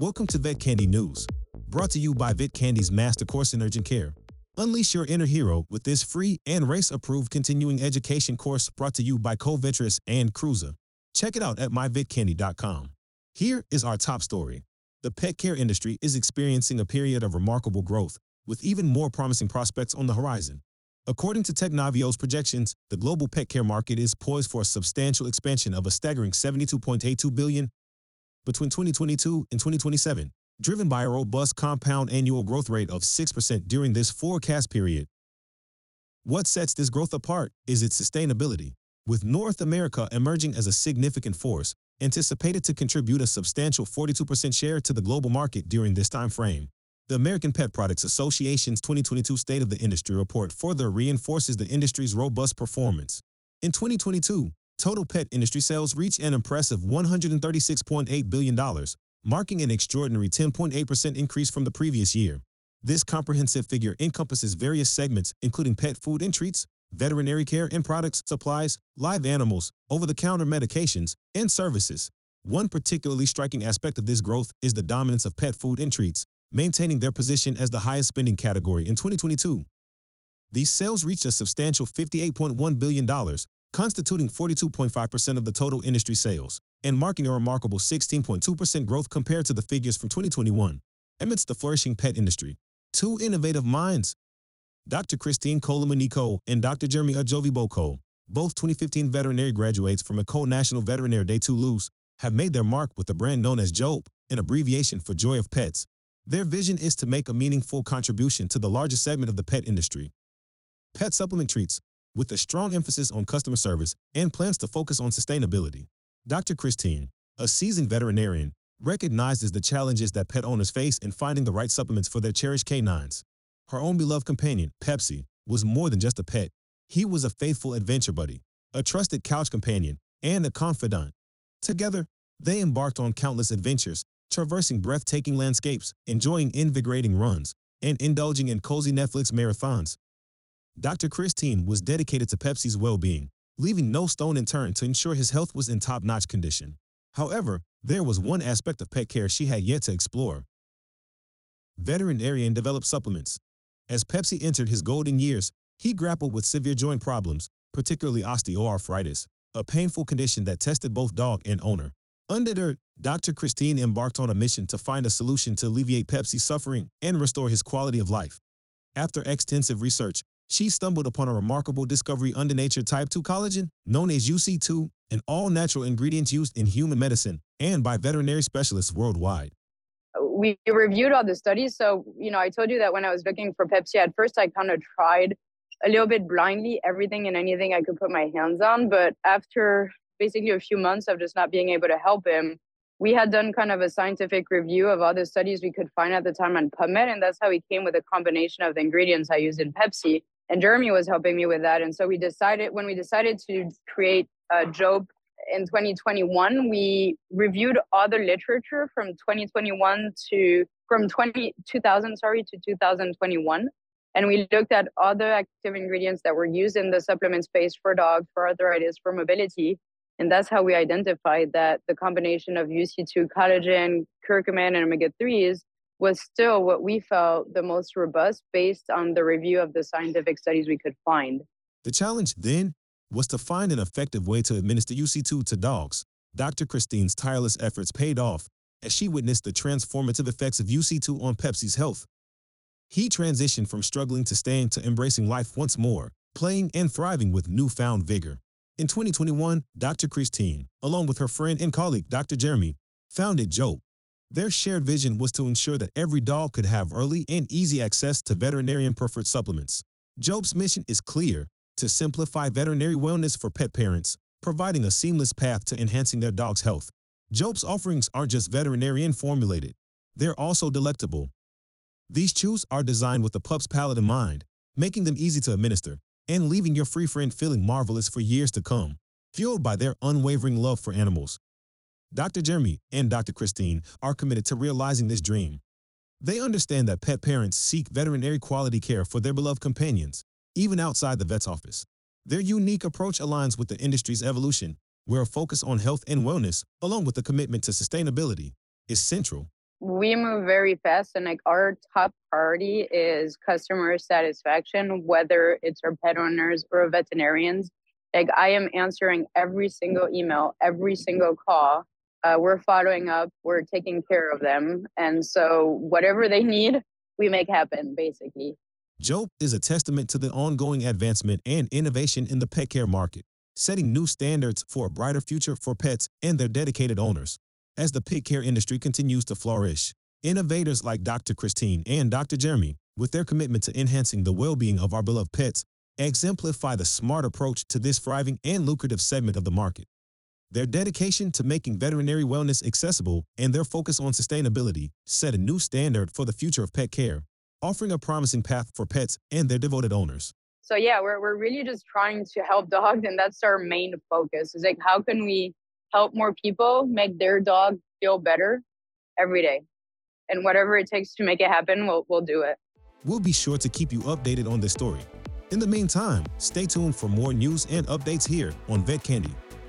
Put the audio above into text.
Welcome to Vet Candy News, brought to you by Vet Candy's Master Course in Urgent Care. Unleash your inner hero with this free and RACE-approved continuing education course brought to you by Covetrus and Cruiser. Check it out at myvetcandy.com. Here is our top story. The pet care industry is experiencing a period of remarkable growth, with even more promising prospects on the horizon. According to Technavio's projections, the global pet care market is poised for a substantial expansion of a staggering 72.82 billion between 2022 and 2027, driven by a robust compound annual growth rate of 6% during this forecast period. What sets this growth apart is its sustainability, with North America emerging as a significant force, anticipated to contribute a substantial 42% share to the global market during this time frame. The American Pet Products Association's 2022 State of the Industry report further reinforces the industry's robust performance. In 2022, total pet industry sales reached an impressive $136.8 billion, marking an extraordinary 10.8% increase from the previous year. This comprehensive figure encompasses various segments, including pet food and treats, veterinary care and products, supplies, live animals, over-the-counter medications, and services. One particularly striking aspect of this growth is the dominance of pet food and treats, maintaining their position as the highest spending category in 2022. These sales reached a substantial $58.1 billion, constituting 42.5% of the total industry sales, and marking a remarkable 16.2% growth compared to the figures from 2021. Amidst the flourishing pet industry, two innovative minds, Dr. Christine Colomaniko and Dr. Jeremy Ajoviboko, both 2015 veterinary graduates from École Nationale Vétérinaire de Toulouse, have made their mark with the brand known as JOPE, an abbreviation for Joy of Pets. Their vision is to make a meaningful contribution to the largest segment of the pet industry. Pet supplement treats, with a strong emphasis on customer service and plans to focus on sustainability. Dr. Christine, a seasoned veterinarian, recognizes the challenges that pet owners face in finding the right supplements for their cherished canines. Her own beloved companion, Pepsi, was more than just a pet. He was a faithful adventure buddy, a trusted couch companion, and a confidant. Together, they embarked on countless adventures, traversing breathtaking landscapes, enjoying invigorating runs, and indulging in cozy Netflix marathons. Dr. Christine was dedicated to Pepsi's well-being, leaving no stone unturned to ensure his health was in top-notch condition. However, there was one aspect of pet care she had yet to explore. Veterinarian developed supplements. As Pepsi entered his golden years, he grappled with severe joint problems, particularly osteoarthritis, a painful condition that tested both dog and owner. Undeterred, Dr. Christine embarked on a mission to find a solution to alleviate Pepsi's suffering and restore his quality of life. After extensive research, she stumbled upon a remarkable discovery undenatured type 2 collagen, known as UC2, an all-natural ingredient used in human medicine and by veterinary specialists worldwide. We reviewed all the studies. So, you know, I told you that when I was looking for Pepsi, at first I kind of tried a little bit blindly everything and anything I could put my hands on. But after basically a few months of just not being able to help him, we had done kind of a scientific review of all the studies we could find at the time on PubMed. And that's how we came with a combination of the ingredients I used in Pepsi and Jeremy was helping me with that. And so we decided when we decided to create uh, Jope in 2021, we reviewed other literature from 2021 to from 20, 2000 sorry to 2021 and we looked at other active ingredients that were used in the supplement space for dogs for arthritis for mobility and that's how we identified that the combination of uc2 collagen curcumin and omega-3s was still what we felt the most robust based on the review of the scientific studies we could find. The challenge then was to find an effective way to administer UC2 to dogs. Dr. Christine's tireless efforts paid off as she witnessed the transformative effects of UC2 on Pepsi's health. He transitioned from struggling to staying to embracing life once more, playing and thriving with newfound vigor. In 2021, Dr. Christine, along with her friend and colleague Dr. Jeremy, founded Jope, their shared vision was to ensure that every dog could have early and easy access to veterinarian preferred supplements. Jope's mission is clear to simplify veterinary wellness for pet parents, providing a seamless path to enhancing their dog's health. Jope's offerings aren't just veterinarian formulated, they're also delectable. These chews are designed with the pup's palate in mind, making them easy to administer and leaving your free friend feeling marvelous for years to come. Fueled by their unwavering love for animals, Dr. Jeremy and Dr. Christine are committed to realizing this dream. They understand that pet parents seek veterinary quality care for their beloved companions, even outside the vet's office. Their unique approach aligns with the industry's evolution, where a focus on health and wellness, along with a commitment to sustainability, is central. we move very fast and like our top priority is customer satisfaction whether it's our pet owners or veterinarians like i am answering every single email every single call uh, we're following up we're taking care of them and so whatever they need we make happen basically Jope is a testament to the ongoing advancement and innovation in the pet care market, setting new standards for a brighter future for pets and their dedicated owners. As the pet care industry continues to flourish, innovators like Dr. Christine and Dr. Jeremy, with their commitment to enhancing the well-being of our beloved pets, exemplify the smart approach to this thriving and lucrative segment of the market. Their dedication to making veterinary wellness accessible and their focus on sustainability set a new standard for the future of pet care, offering a promising path for pets and their devoted owners. So yeah, we're we're really just trying to help dogs and that's our main focus. Is like how can we help more people make their dog feel better every day. And whatever it takes to make it happen, we'll, we'll do it. We'll be sure to keep you updated on this story. In the meantime, stay tuned for more news and updates here on Vet Candy.